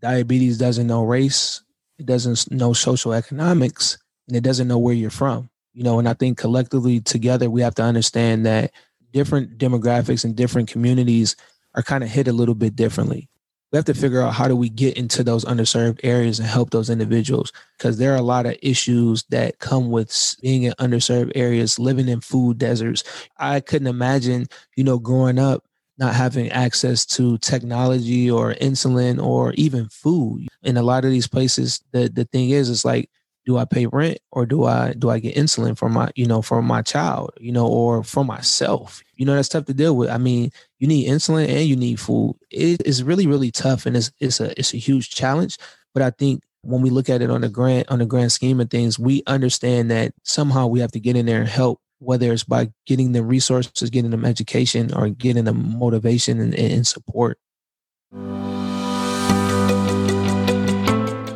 diabetes doesn't know race, it doesn't know social economics, and it doesn't know where you're from. You know, and I think collectively together we have to understand that different demographics and different communities are kind of hit a little bit differently. We have to figure out how do we get into those underserved areas and help those individuals because there are a lot of issues that come with being in underserved areas, living in food deserts. I couldn't imagine, you know, growing up not having access to technology or insulin or even food. In a lot of these places, the the thing is, it's like, do I pay rent or do I do I get insulin for my you know for my child you know or for myself? You know that's tough to deal with. I mean, you need insulin and you need food. It is really really tough and it's it's a it's a huge challenge. But I think when we look at it on the grand on the grand scheme of things, we understand that somehow we have to get in there and help whether it's by getting them resources, getting them education, or getting them motivation and, and support.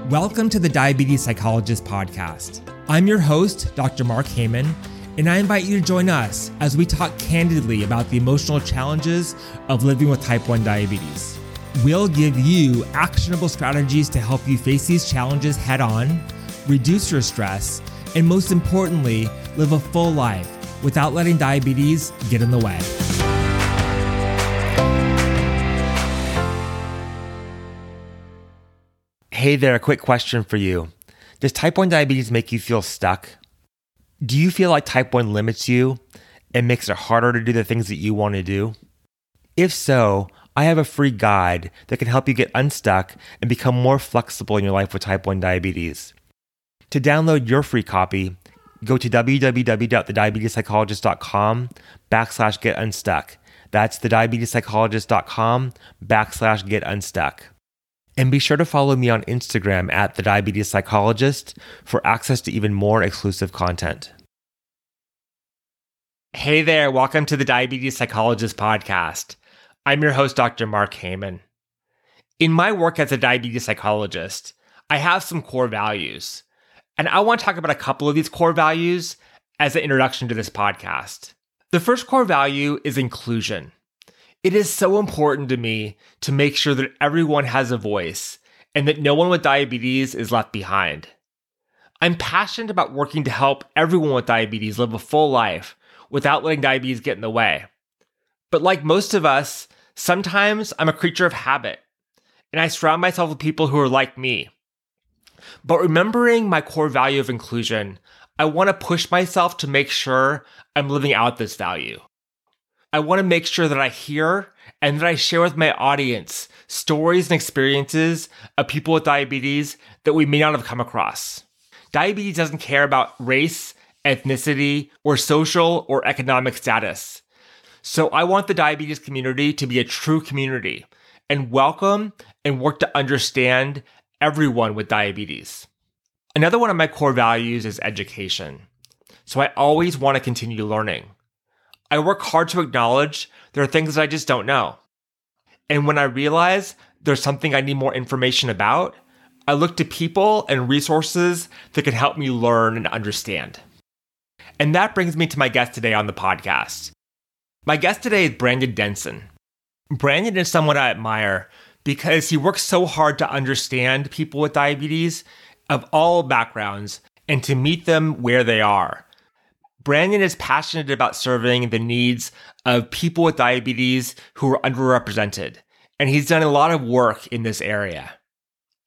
Welcome to the Diabetes Psychologist Podcast. I'm your host, Dr. Mark Heyman, and I invite you to join us as we talk candidly about the emotional challenges of living with type 1 diabetes. We'll give you actionable strategies to help you face these challenges head on, reduce your stress, and most importantly, live a full life without letting diabetes get in the way. Hey there, a quick question for you. Does type 1 diabetes make you feel stuck? Do you feel like type 1 limits you and makes it harder to do the things that you want to do? If so, I have a free guide that can help you get unstuck and become more flexible in your life with type 1 diabetes. To download your free copy, go to www.thediabetespsychologist.com backslash get unstuck. That's thediabetespsychologist.com backslash get unstuck. And be sure to follow me on Instagram at the Diabetes Psychologist for access to even more exclusive content. Hey there, welcome to the Diabetes Psychologist podcast. I'm your host, Dr. Mark Heyman. In my work as a diabetes psychologist, I have some core values. And I want to talk about a couple of these core values as an introduction to this podcast. The first core value is inclusion. It is so important to me to make sure that everyone has a voice and that no one with diabetes is left behind. I'm passionate about working to help everyone with diabetes live a full life without letting diabetes get in the way. But like most of us, sometimes I'm a creature of habit and I surround myself with people who are like me. But remembering my core value of inclusion, I want to push myself to make sure I'm living out this value. I want to make sure that I hear and that I share with my audience stories and experiences of people with diabetes that we may not have come across. Diabetes doesn't care about race, ethnicity, or social or economic status. So I want the diabetes community to be a true community and welcome and work to understand everyone with diabetes. Another one of my core values is education. So I always want to continue learning. I work hard to acknowledge there are things that I just don't know. And when I realize there's something I need more information about, I look to people and resources that can help me learn and understand. And that brings me to my guest today on the podcast. My guest today is Brandon Denson. Brandon is someone I admire because he works so hard to understand people with diabetes of all backgrounds and to meet them where they are. Brandon is passionate about serving the needs of people with diabetes who are underrepresented, and he's done a lot of work in this area.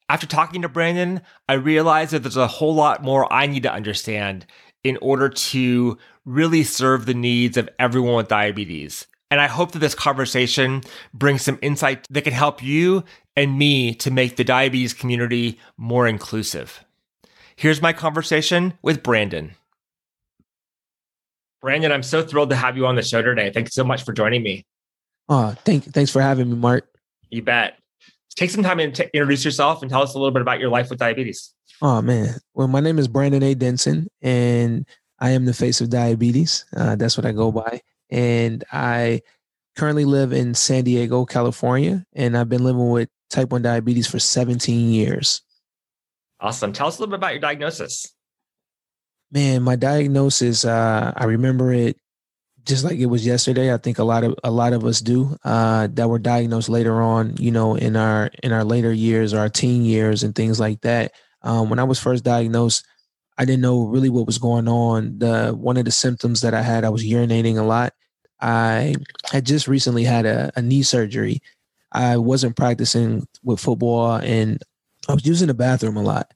After talking to Brandon, I realized that there's a whole lot more I need to understand in order to really serve the needs of everyone with diabetes. And I hope that this conversation brings some insight that can help you and me to make the diabetes community more inclusive. Here's my conversation with Brandon. Brandon, I'm so thrilled to have you on the show today. Thanks so much for joining me. Oh, thank, thanks for having me, Mark. You bet. Take some time and t- introduce yourself and tell us a little bit about your life with diabetes. Oh, man. Well, my name is Brandon A. Denson, and I am the face of diabetes. Uh, that's what I go by and I currently live in San Diego, California, and I've been living with type 1 diabetes for 17 years. Awesome. Tell us a little bit about your diagnosis. Man, my diagnosis, uh, I remember it just like it was yesterday. I think a lot of a lot of us do uh, that were diagnosed later on, you know, in our in our later years, our teen years, and things like that. Um, when I was first diagnosed, I didn't know really what was going on. The one of the symptoms that I had, I was urinating a lot. I had just recently had a, a knee surgery. I wasn't practicing with football, and I was using the bathroom a lot.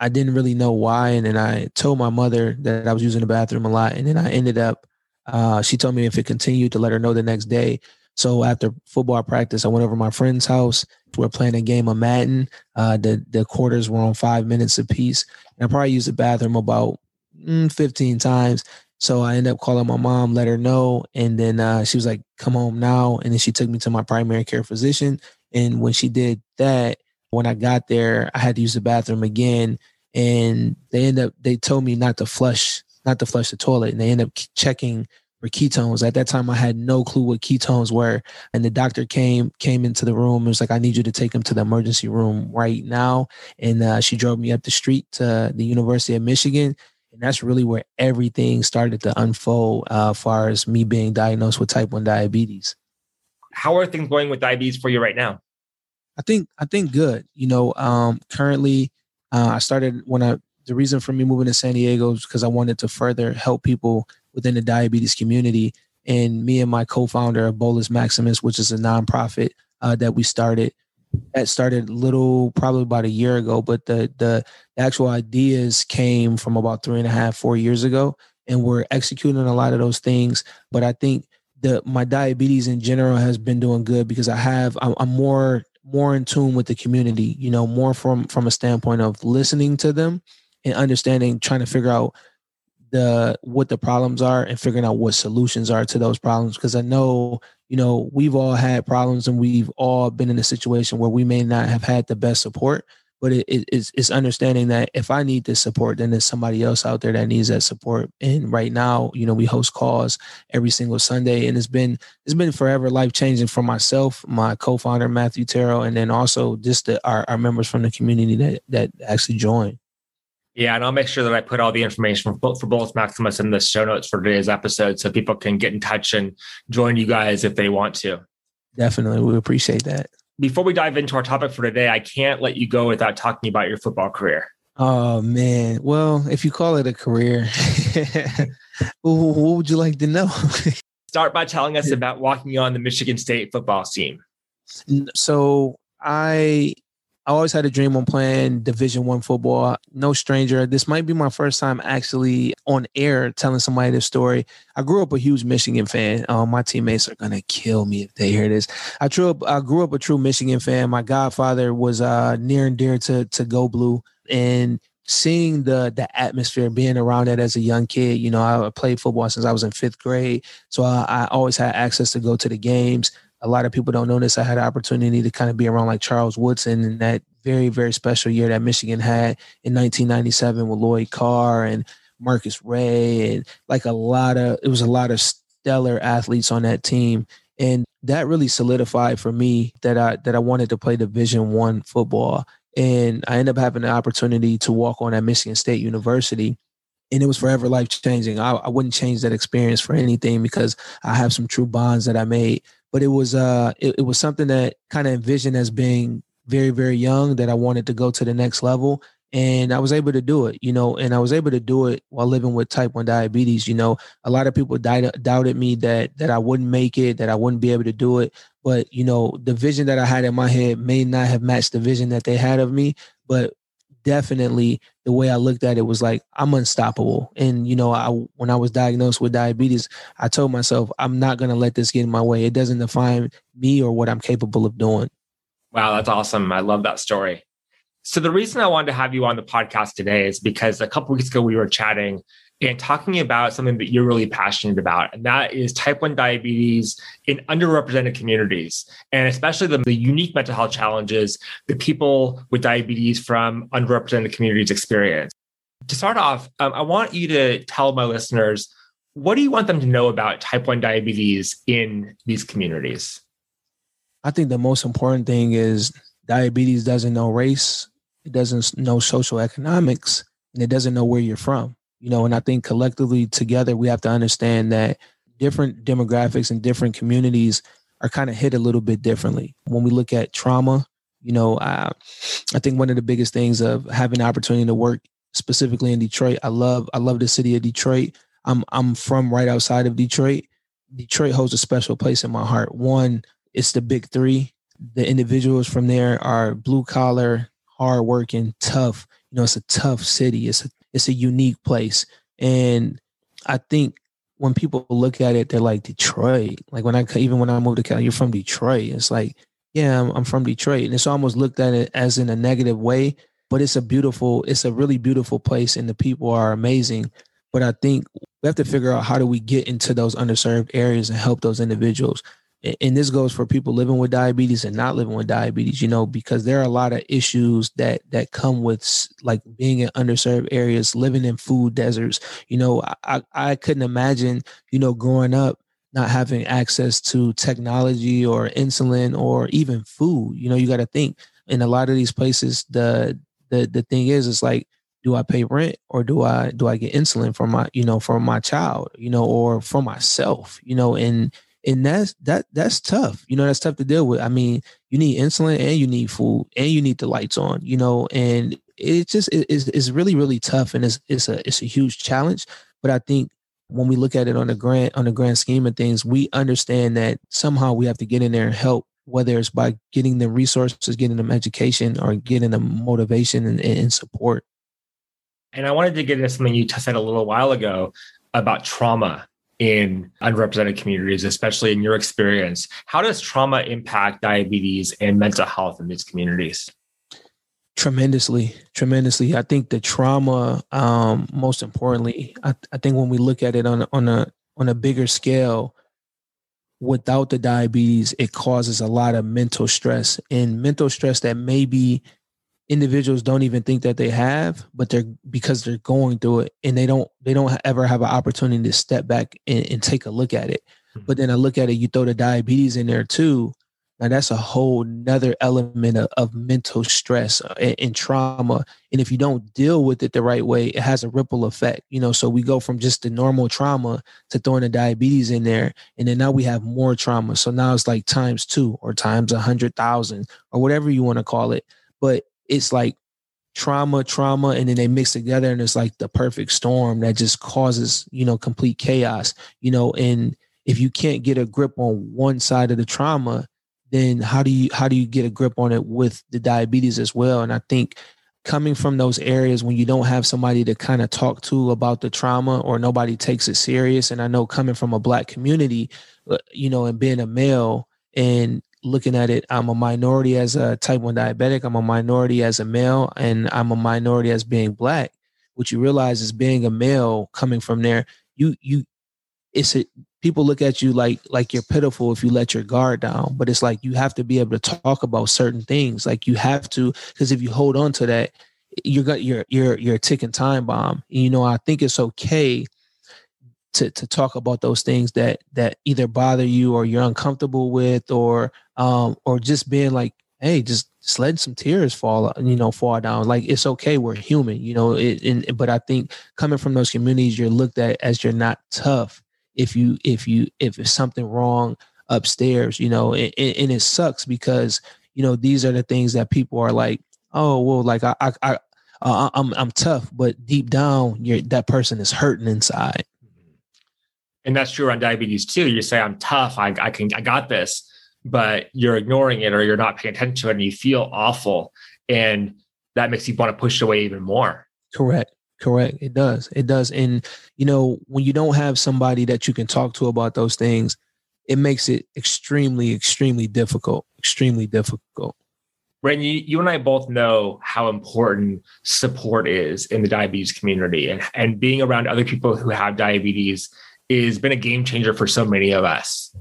I didn't really know why, and then I told my mother that I was using the bathroom a lot, and then I ended up uh, she told me if it continued to let her know the next day. So after football practice, I went over my friend's house. We are playing a game of Madden. Uh, the the quarters were on five minutes apiece. And I probably used the bathroom about mm, 15 times. So I ended up calling my mom, let her know, and then uh, she was like, "Come home now." And then she took me to my primary care physician. And when she did that, when I got there, I had to use the bathroom again. And they end up they told me not to flush not to flush the toilet, and they end up checking ketones. At that time, I had no clue what ketones were, and the doctor came came into the room and was like, "I need you to take him to the emergency room right now." And uh, she drove me up the street to the University of Michigan, and that's really where everything started to unfold uh, as far as me being diagnosed with type one diabetes. How are things going with diabetes for you right now? I think I think good. You know, um, currently, uh, I started when I the reason for me moving to San Diego is because I wanted to further help people within the diabetes community. And me and my co-founder of Bolus Maximus, which is a nonprofit uh, that we started, that started little probably about a year ago, but the the actual ideas came from about three and a half, four years ago, and we're executing a lot of those things. But I think the my diabetes in general has been doing good because I have I'm, I'm more more in tune with the community, you know, more from from a standpoint of listening to them and understanding, trying to figure out the what the problems are and figuring out what solutions are to those problems. Because I know, you know, we've all had problems and we've all been in a situation where we may not have had the best support. But it, it, it's, it's understanding that if I need this support, then there's somebody else out there that needs that support. And right now, you know, we host calls every single Sunday, and it's been it's been forever life changing for myself, my co-founder Matthew Terrell, and then also just the, our, our members from the community that that actually join. Yeah, and I'll make sure that I put all the information for, both for Bolus Maximus in the show notes for today's episode so people can get in touch and join you guys if they want to. Definitely. We appreciate that. Before we dive into our topic for today, I can't let you go without talking about your football career. Oh, man. Well, if you call it a career, what would you like to know? Start by telling us about walking on the Michigan State football team. So I I always had a dream on playing Division One football. No stranger. This might be my first time actually on air telling somebody this story. I grew up a huge Michigan fan. Um, my teammates are gonna kill me if they hear this. I grew up. I grew up a true Michigan fan. My godfather was uh, near and dear to to Go Blue, and seeing the the atmosphere, being around it as a young kid. You know, I played football since I was in fifth grade, so I, I always had access to go to the games a lot of people don't know this. I had an opportunity to kind of be around like Charles Woodson in that very, very special year that Michigan had in 1997 with Lloyd Carr and Marcus Ray and like a lot of it was a lot of stellar athletes on that team. And that really solidified for me that I that I wanted to play division one football. And I ended up having the opportunity to walk on at Michigan State University and it was forever life changing. I, I, wouldn't change that experience for anything because I have some true bonds that I made but it was uh it, it was something that kind of envisioned as being very very young that I wanted to go to the next level and I was able to do it, you know, and I was able to do it while living with type 1 diabetes, you know. A lot of people died, doubted me that that I wouldn't make it, that I wouldn't be able to do it, but you know, the vision that I had in my head may not have matched the vision that they had of me, but definitely the way I looked at it was like I'm unstoppable. And you know, I when I was diagnosed with diabetes, I told myself I'm not going to let this get in my way. It doesn't define me or what I'm capable of doing. Wow, that's awesome. I love that story. So the reason I wanted to have you on the podcast today is because a couple weeks ago we were chatting and talking about something that you're really passionate about, and that is type 1 diabetes in underrepresented communities, and especially the, the unique mental health challenges that people with diabetes from underrepresented communities experience. To start off, um, I want you to tell my listeners what do you want them to know about type 1 diabetes in these communities? I think the most important thing is diabetes doesn't know race, it doesn't know social economics, and it doesn't know where you're from you know and i think collectively together we have to understand that different demographics and different communities are kind of hit a little bit differently. When we look at trauma, you know, I, I think one of the biggest things of having the opportunity to work specifically in Detroit, I love I love the city of Detroit. I'm I'm from right outside of Detroit. Detroit holds a special place in my heart. One, it's the big three. The individuals from there are blue collar, hardworking, tough. You know, it's a tough city. It's a it's a unique place. And I think when people look at it, they're like Detroit. Like when I even when I moved to Cali, you're from Detroit. It's like yeah, I'm, I'm from Detroit. And it's almost looked at it as in a negative way, but it's a beautiful, it's a really beautiful place and the people are amazing. But I think we have to figure out how do we get into those underserved areas and help those individuals. And this goes for people living with diabetes and not living with diabetes, you know, because there are a lot of issues that that come with like being in underserved areas, living in food deserts. You know, I I couldn't imagine, you know, growing up not having access to technology or insulin or even food. You know, you got to think in a lot of these places, the the the thing is, it's like, do I pay rent or do I do I get insulin for my you know for my child you know or for myself you know and and that's that that's tough you know that's tough to deal with. I mean, you need insulin and you need food and you need the lights on you know and it just it's, it's really really tough and it's it's a it's a huge challenge. But I think when we look at it on the grand on the grand scheme of things, we understand that somehow we have to get in there and help, whether it's by getting them resources, getting them education, or getting them motivation and, and support. And I wanted to get into something you said a little while ago about trauma in underrepresented communities, especially in your experience. How does trauma impact diabetes and mental health in these communities? tremendously tremendously i think the trauma um most importantly I, I think when we look at it on on a on a bigger scale without the diabetes it causes a lot of mental stress and mental stress that maybe individuals don't even think that they have but they're because they're going through it and they don't they don't ever have an opportunity to step back and, and take a look at it mm-hmm. but then i look at it you throw the diabetes in there too now that's a whole nother element of, of mental stress uh, and, and, trauma. And if you don't deal with it the right way, it has a ripple effect. You know, so we go from just the normal trauma to throwing the diabetes in there. And then now we have more trauma. So now it's like times two or times a hundred thousand or whatever you want to call it. But it's like trauma, trauma, and then they mix together and it's like the perfect storm that just causes, you know, complete chaos. You know, and if you can't get a grip on one side of the trauma, then how do you how do you get a grip on it with the diabetes as well? And I think coming from those areas when you don't have somebody to kind of talk to about the trauma or nobody takes it serious and i know coming from a black community uh, you know and being a male and looking at it i'm a minority as a type 1 diabetic i'm a minority as a male and i'm a minority as being black. What you realize is being a male coming from there you you it's a people look at you like like you're pitiful if you let your guard down but it's like you have to be able to talk about certain things. Like you have to because if you hold on to that you're got you're you're you're ticking time bomb. And, you know i think it's okay to to talk about those things that that either bother you or you're uncomfortable with or um or just being like hey just just letting some tears fall you know fall down like it's okay we're human you know it, and, but i think coming from those communities you're looked at as you're not tough if you if you if it's something wrong upstairs you know and, and it sucks because you know these are the things that people are like oh well like i i, I uh, I'm I'm tough, but deep down, you're that person is hurting inside. And that's true on diabetes too. You say I'm tough, I, I can I got this, but you're ignoring it or you're not paying attention to it, and you feel awful, and that makes you want to push away even more. Correct. Correct. It does. It does. And, you know, when you don't have somebody that you can talk to about those things, it makes it extremely, extremely difficult. Extremely difficult. Ren, you, you and I both know how important support is in the diabetes community, and, and being around other people who have diabetes has been a game changer for so many of us.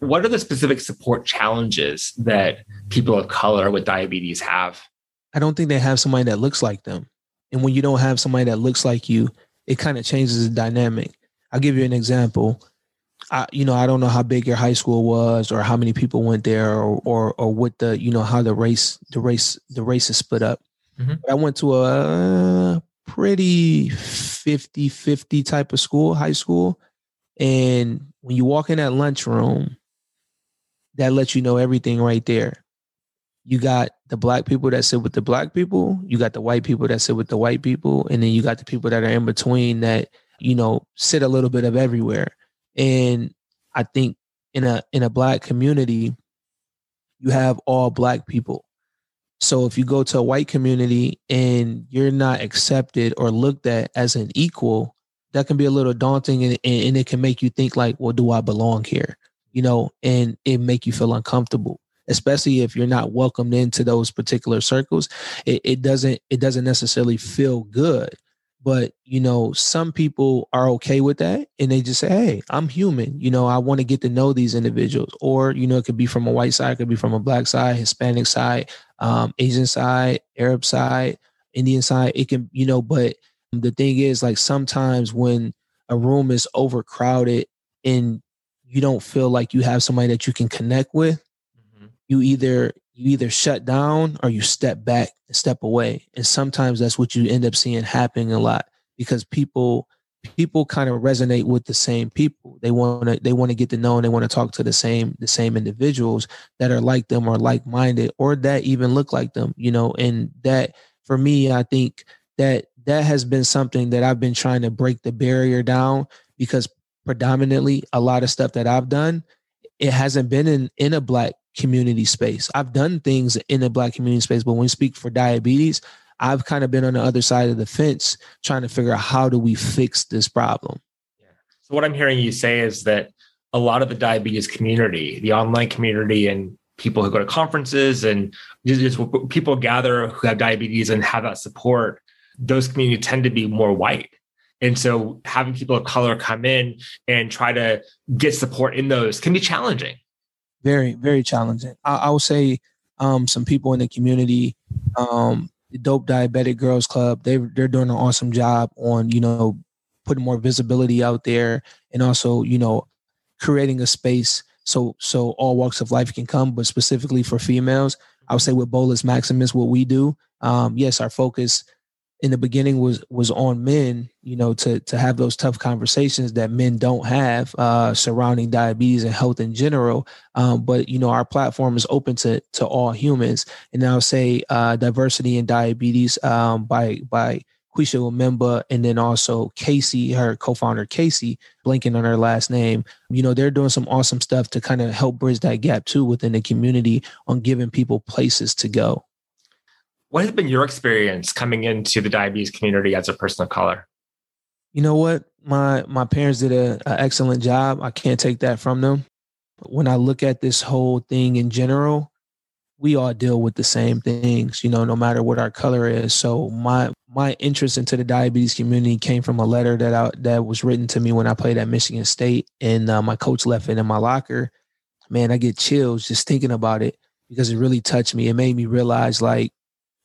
What are the specific support challenges that people of color with diabetes have? I don't think they have somebody that looks like them. And when you don't have somebody that looks like you, it kind of changes the dynamic. I'll give you an example. I, you know, I don't know how big your high school was or how many people went there or, or, or what the, you know, how the race, the race, the race is split up. Mm-hmm. I went to a pretty 50, 50 type of school, high school. And when you walk in that lunchroom, that lets you know everything right there. You got the black people that sit with the black people, you got the white people that sit with the white people, and then you got the people that are in between that, you know, sit a little bit of everywhere. And I think in a in a black community, you have all black people. So if you go to a white community and you're not accepted or looked at as an equal, that can be a little daunting and, and it can make you think like, well, do I belong here? You know, and it make you feel uncomfortable, especially if you're not welcomed into those particular circles. It, it doesn't it doesn't necessarily feel good. But you know, some people are okay with that and they just say, Hey, I'm human. You know, I want to get to know these individuals. Or, you know, it could be from a white side, it could be from a black side, Hispanic side, um, Asian side, Arab side, Indian side. It can, you know, but the thing is, like sometimes when a room is overcrowded and you don't feel like you have somebody that you can connect with, mm-hmm. you either you either shut down or you step back and step away. And sometimes that's what you end up seeing happening a lot because people people kind of resonate with the same people. They want to they want to get to know and they want to talk to the same the same individuals that are like them or like minded or that even look like them, you know. And that for me, I think that that has been something that I've been trying to break the barrier down because predominantly a lot of stuff that I've done, it hasn't been in in a black community space. I've done things in the black community space, but when we speak for diabetes, I've kind of been on the other side of the fence trying to figure out how do we fix this problem. Yeah. So what I'm hearing you say is that a lot of the diabetes community, the online community and people who go to conferences and just people gather who have diabetes and have that support, those communities tend to be more white. And so having people of color come in and try to get support in those can be challenging. Very, very challenging. I, I would say um, some people in the community, um, the Dope Diabetic Girls Club, they they're doing an awesome job on you know putting more visibility out there and also you know creating a space so so all walks of life can come, but specifically for females, I would say with Bolus Maximus, what we do, um, yes, our focus in the beginning was was on men you know to to have those tough conversations that men don't have uh, surrounding diabetes and health in general um, but you know our platform is open to to all humans and i'll say uh, diversity in diabetes um, by by Kisha Umemba and then also Casey, her co-founder Casey, blinking on her last name. You know, they're doing some awesome stuff to kind of help bridge that gap too within the community on giving people places to go. What has been your experience coming into the diabetes community as a person of color? You know what? My my parents did an excellent job. I can't take that from them. But When I look at this whole thing in general, we all deal with the same things, you know, no matter what our color is. So my my interest into the diabetes community came from a letter that I, that was written to me when I played at Michigan State, and uh, my coach left it in my locker. Man, I get chills just thinking about it because it really touched me. It made me realize like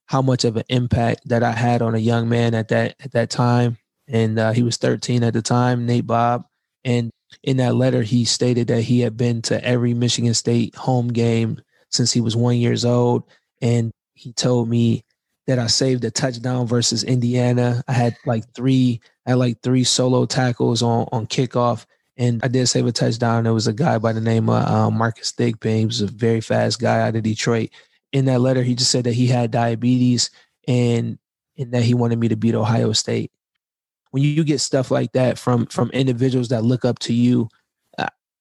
how much of an impact that I had on a young man at that at that time. And uh, he was 13 at the time, Nate Bob. And in that letter, he stated that he had been to every Michigan State home game since he was one years old. And he told me that I saved a touchdown versus Indiana. I had like three, I had like three solo tackles on on kickoff, and I did save a touchdown. There was a guy by the name of uh, Marcus Thigpen. He was a very fast guy out of Detroit, in that letter, he just said that he had diabetes and and that he wanted me to beat Ohio State. When you get stuff like that from from individuals that look up to you,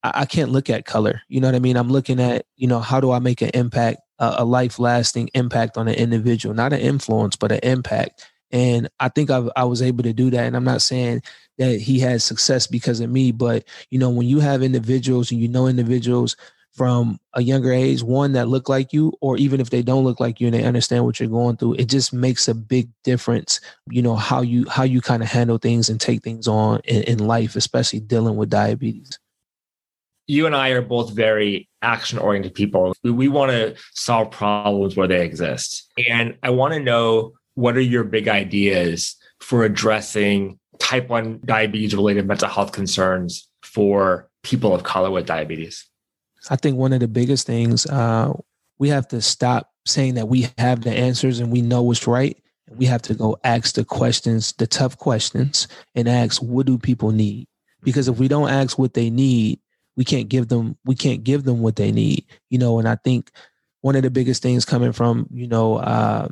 I, I can't look at color. You know what I mean? I'm looking at you know how do I make an impact, a, a life lasting impact on an individual, not an influence, but an impact. And I think I, I was able to do that. And I'm not saying that he had success because of me, but you know when you have individuals and you know individuals from a younger age, one that look like you, or even if they don't look like you and they understand what you're going through, it just makes a big difference. You know how you how you kind of handle things and take things on in, in life, especially dealing with diabetes. You and I are both very action oriented people. We, we want to solve problems where they exist, and I want to know what are your big ideas for addressing type 1 diabetes related mental health concerns for people of color with diabetes I think one of the biggest things uh, we have to stop saying that we have the answers and we know what's right. We have to go ask the questions, the tough questions, and ask what do people need. because if we don't ask what they need, we can't give them we can't give them what they need. You know, and I think one of the biggest things coming from you know uh,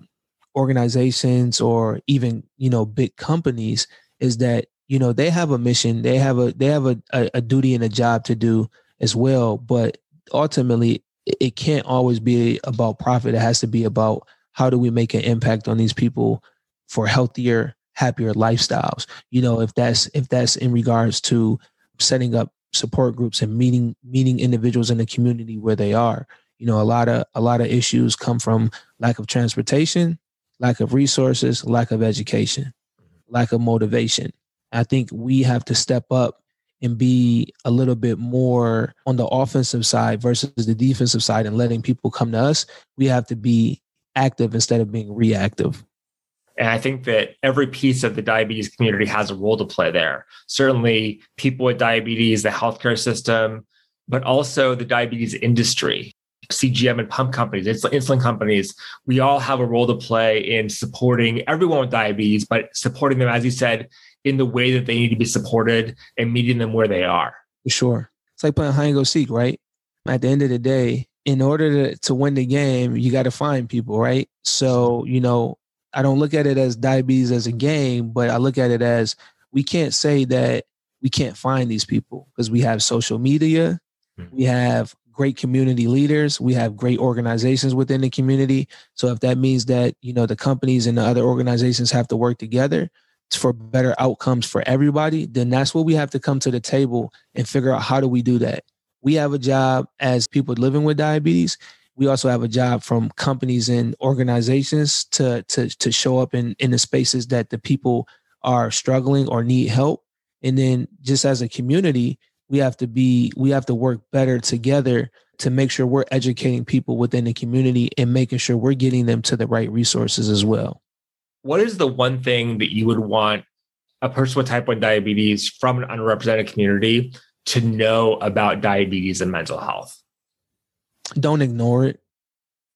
organizations or even you know big companies is that you know they have a mission, they have a they have a, a, a duty and a job to do as well, but ultimately it can't always be about profit. It has to be about how do we make an impact on these people for healthier, happier lifestyles. You know, if that's if that's in regards to setting up support groups and meeting meeting individuals in the community where they are. You know, a lot of a lot of issues come from lack of transportation, lack of resources, lack of education, lack of motivation. I think we have to step up and be a little bit more on the offensive side versus the defensive side and letting people come to us. We have to be active instead of being reactive. And I think that every piece of the diabetes community has a role to play there. Certainly, people with diabetes, the healthcare system, but also the diabetes industry, CGM and pump companies, insulin companies. We all have a role to play in supporting everyone with diabetes, but supporting them, as you said, in the way that they need to be supported and meeting them where they are. For sure. It's like playing hide and go seek, right? At the end of the day, in order to, to win the game, you got to find people, right? So, you know, I don't look at it as diabetes as a game, but I look at it as we can't say that we can't find these people because we have social media, mm-hmm. we have great community leaders, we have great organizations within the community. So if that means that, you know, the companies and the other organizations have to work together for better outcomes for everybody, then that's what we have to come to the table and figure out how do we do that. We have a job as people living with diabetes. We also have a job from companies and organizations to to to show up in in the spaces that the people are struggling or need help. And then just as a community we have to be we have to work better together to make sure we're educating people within the community and making sure we're getting them to the right resources as well what is the one thing that you would want a person with type 1 diabetes from an underrepresented community to know about diabetes and mental health don't ignore it.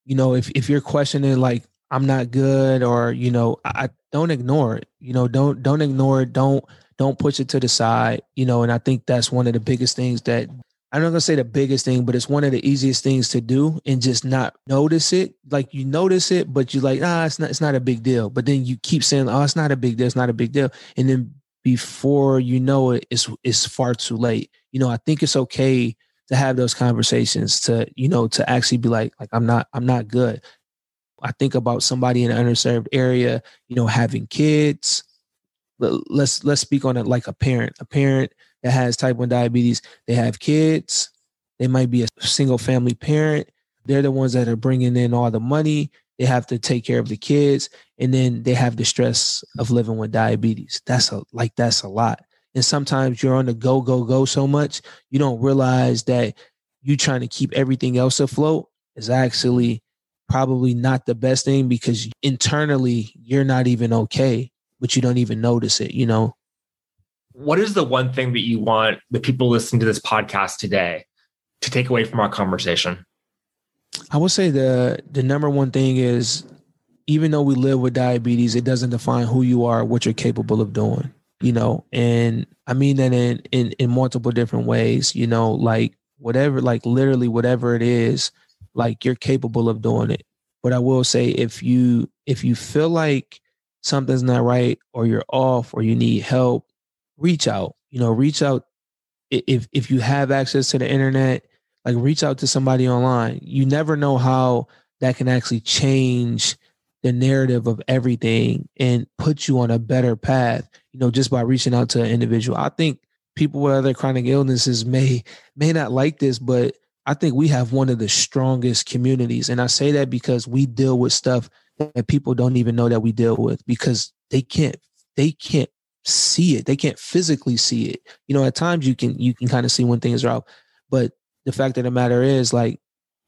You know, if if you're questioning like I'm not good or you know, I don't ignore it. You know, don't don't ignore it. Don't don't push it to the side. You know, and I think that's one of the biggest things that I'm not gonna say the biggest thing, but it's one of the easiest things to do and just not notice it. Like you notice it, but you're like, ah, it's not it's not a big deal. But then you keep saying, oh, it's not a big deal, it's not a big deal. And then before you know it, it's it's far too late. You know, I think it's okay to have those conversations to you know to actually be like like i'm not i'm not good i think about somebody in an underserved area you know having kids let's let's speak on it like a parent a parent that has type 1 diabetes they have kids they might be a single family parent they're the ones that are bringing in all the money they have to take care of the kids and then they have the stress of living with diabetes that's a like that's a lot and sometimes you're on the go, go, go so much, you don't realize that you're trying to keep everything else afloat is actually probably not the best thing because internally you're not even okay, but you don't even notice it, you know? What is the one thing that you want the people listening to this podcast today to take away from our conversation? I would say the the number one thing is even though we live with diabetes, it doesn't define who you are, what you're capable of doing you know, and I mean that in in in multiple different ways, you know, like whatever, like literally whatever it is, like you're capable of doing it. But I will say if you if you feel like something's not right or you're off or you need help, reach out. You know, reach out if if you have access to the internet, like reach out to somebody online. You never know how that can actually change the narrative of everything and put you on a better path, you know, just by reaching out to an individual. I think people with other chronic illnesses may may not like this, but I think we have one of the strongest communities. And I say that because we deal with stuff that people don't even know that we deal with because they can't they can't see it. They can't physically see it. You know, at times you can you can kind of see when things are off. But the fact of the matter is like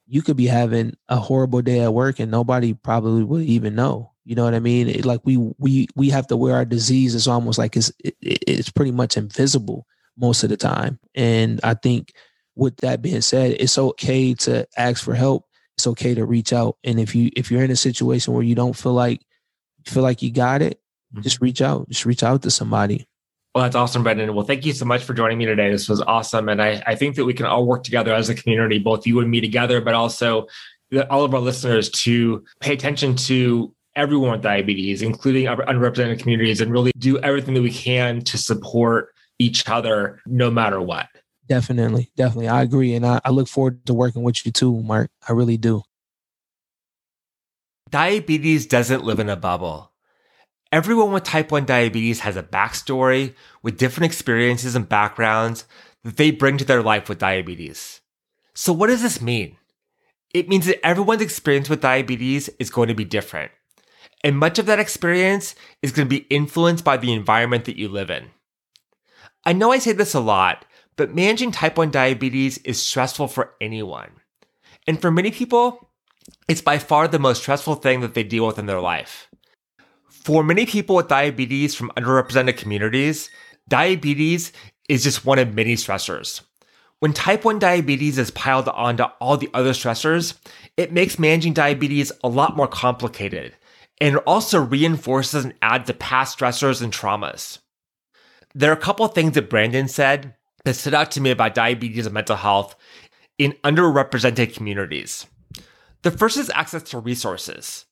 you could be having a horrible day at work and nobody probably would even know. You know what I mean? It, like we we we have to wear our disease is almost like it's it, it's pretty much invisible most of the time. And I think with that being said, it's okay to ask for help. It's okay to reach out. And if you if you're in a situation where you don't feel like feel like you got it, mm-hmm. just reach out. Just reach out to somebody. Well, that's awesome, Brandon. Well, thank you so much for joining me today. This was awesome. And I, I think that we can all work together as a community, both you and me together, but also all of our listeners to pay attention to everyone with diabetes, including our underrepresented communities, and really do everything that we can to support each other no matter what. Definitely. Definitely. I agree. And I, I look forward to working with you too, Mark. I really do. Diabetes doesn't live in a bubble. Everyone with type 1 diabetes has a backstory with different experiences and backgrounds that they bring to their life with diabetes. So, what does this mean? It means that everyone's experience with diabetes is going to be different. And much of that experience is going to be influenced by the environment that you live in. I know I say this a lot, but managing type 1 diabetes is stressful for anyone. And for many people, it's by far the most stressful thing that they deal with in their life. For many people with diabetes from underrepresented communities, diabetes is just one of many stressors. When type 1 diabetes is piled onto all the other stressors, it makes managing diabetes a lot more complicated. And it also reinforces and adds to past stressors and traumas. There are a couple of things that Brandon said that stood out to me about diabetes and mental health in underrepresented communities. The first is access to resources.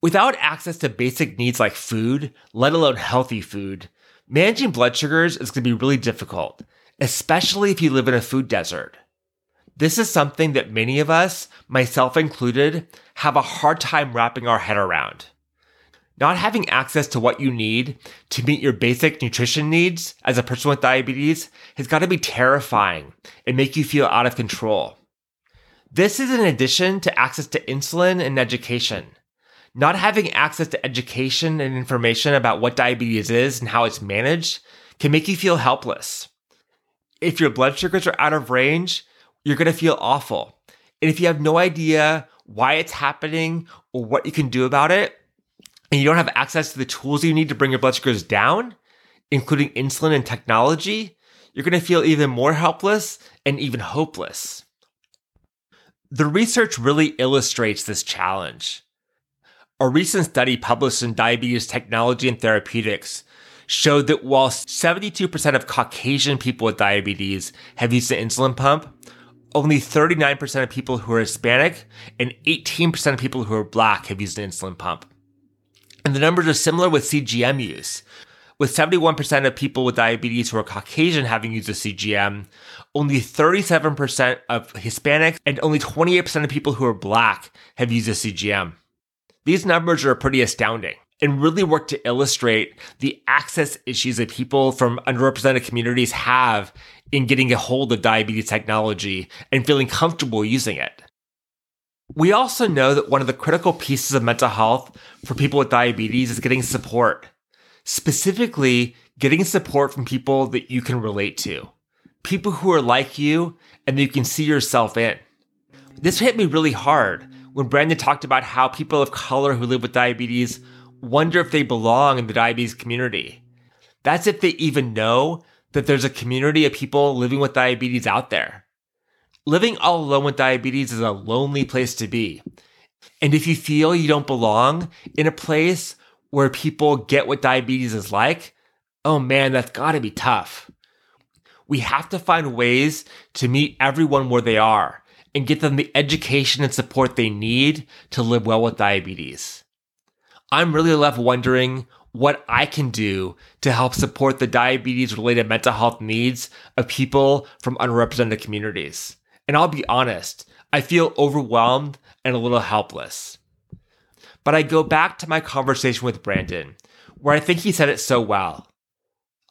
Without access to basic needs like food, let alone healthy food, managing blood sugars is going to be really difficult, especially if you live in a food desert. This is something that many of us, myself included, have a hard time wrapping our head around. Not having access to what you need to meet your basic nutrition needs as a person with diabetes has got to be terrifying and make you feel out of control. This is in addition to access to insulin and education. Not having access to education and information about what diabetes is and how it's managed can make you feel helpless. If your blood sugars are out of range, you're going to feel awful. And if you have no idea why it's happening or what you can do about it, and you don't have access to the tools you need to bring your blood sugars down, including insulin and technology, you're going to feel even more helpless and even hopeless. The research really illustrates this challenge. A recent study published in Diabetes Technology and Therapeutics showed that while 72% of Caucasian people with diabetes have used an insulin pump, only 39% of people who are Hispanic and 18% of people who are Black have used an insulin pump. And the numbers are similar with CGM use, with 71% of people with diabetes who are Caucasian having used a CGM, only 37% of Hispanics and only 28% of people who are Black have used a CGM. These numbers are pretty astounding and really work to illustrate the access issues that people from underrepresented communities have in getting a hold of diabetes technology and feeling comfortable using it. We also know that one of the critical pieces of mental health for people with diabetes is getting support, specifically, getting support from people that you can relate to, people who are like you and that you can see yourself in. This hit me really hard when Brandon talked about how people of color who live with diabetes wonder if they belong in the diabetes community. That's if they even know that there's a community of people living with diabetes out there. Living all alone with diabetes is a lonely place to be. And if you feel you don't belong in a place where people get what diabetes is like, oh man, that's gotta be tough. We have to find ways to meet everyone where they are and get them the education and support they need to live well with diabetes. I'm really left wondering what I can do to help support the diabetes related mental health needs of people from underrepresented communities. And I'll be honest, I feel overwhelmed and a little helpless. But I go back to my conversation with Brandon, where I think he said it so well.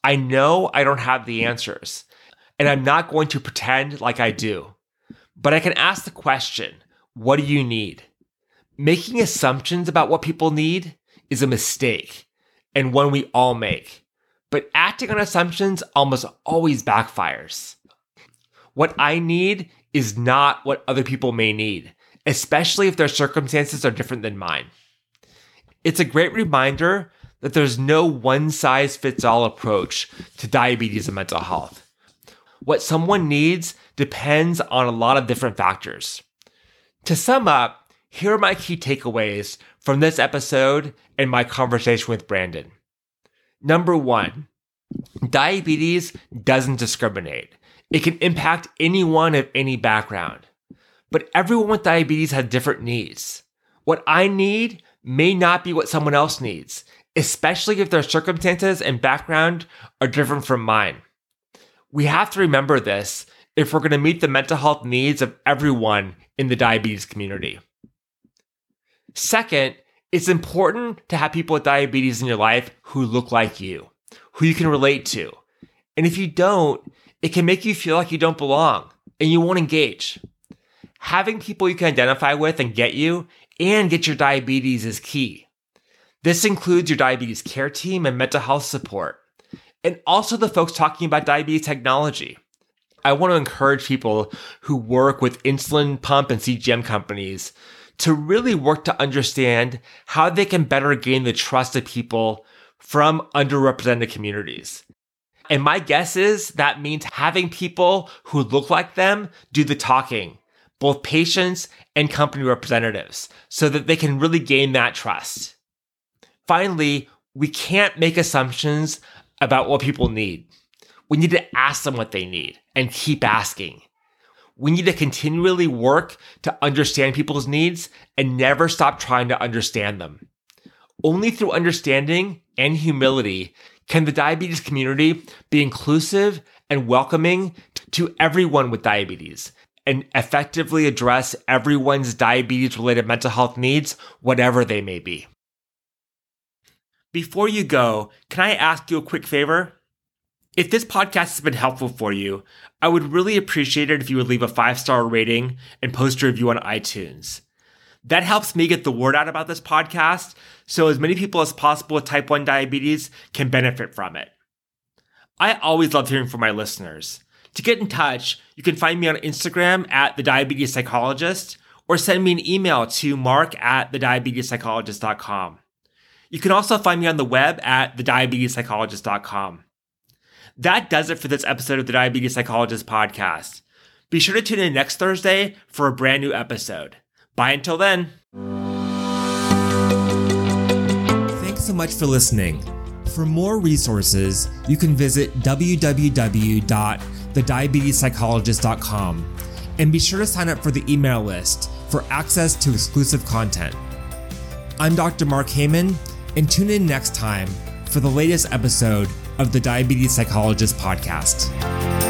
I know I don't have the answers, and I'm not going to pretend like I do. But I can ask the question what do you need? Making assumptions about what people need is a mistake and one we all make. But acting on assumptions almost always backfires. What I need is not what other people may need, especially if their circumstances are different than mine. It's a great reminder that there's no one size fits all approach to diabetes and mental health. What someone needs depends on a lot of different factors. To sum up, here are my key takeaways from this episode and my conversation with Brandon. Number one, Diabetes doesn't discriminate. It can impact anyone of any background. But everyone with diabetes has different needs. What I need may not be what someone else needs, especially if their circumstances and background are different from mine. We have to remember this if we're going to meet the mental health needs of everyone in the diabetes community. Second, it's important to have people with diabetes in your life who look like you, who you can relate to. And if you don't, it can make you feel like you don't belong and you won't engage. Having people you can identify with and get you and get your diabetes is key. This includes your diabetes care team and mental health support, and also the folks talking about diabetes technology. I want to encourage people who work with insulin pump and CGM companies to really work to understand how they can better gain the trust of people from underrepresented communities. And my guess is that means having people who look like them do the talking, both patients and company representatives, so that they can really gain that trust. Finally, we can't make assumptions about what people need. We need to ask them what they need and keep asking. We need to continually work to understand people's needs and never stop trying to understand them. Only through understanding and humility can the diabetes community be inclusive and welcoming to everyone with diabetes and effectively address everyone's diabetes related mental health needs, whatever they may be. Before you go, can I ask you a quick favor? If this podcast has been helpful for you, I would really appreciate it if you would leave a five star rating and post a review on iTunes. That helps me get the word out about this podcast so as many people as possible with type 1 diabetes can benefit from it. I always love hearing from my listeners. To get in touch, you can find me on Instagram at the diabetes psychologist or send me an email to mark at thediabetespsychologist.com. You can also find me on the web at thediabetespsychologist.com. That does it for this episode of the Diabetes Psychologist podcast. Be sure to tune in next Thursday for a brand new episode. Bye until then. Thanks so much for listening. For more resources, you can visit www.thediabetespsychologist.com and be sure to sign up for the email list for access to exclusive content. I'm Dr. Mark Heyman, and tune in next time for the latest episode of the Diabetes Psychologist podcast.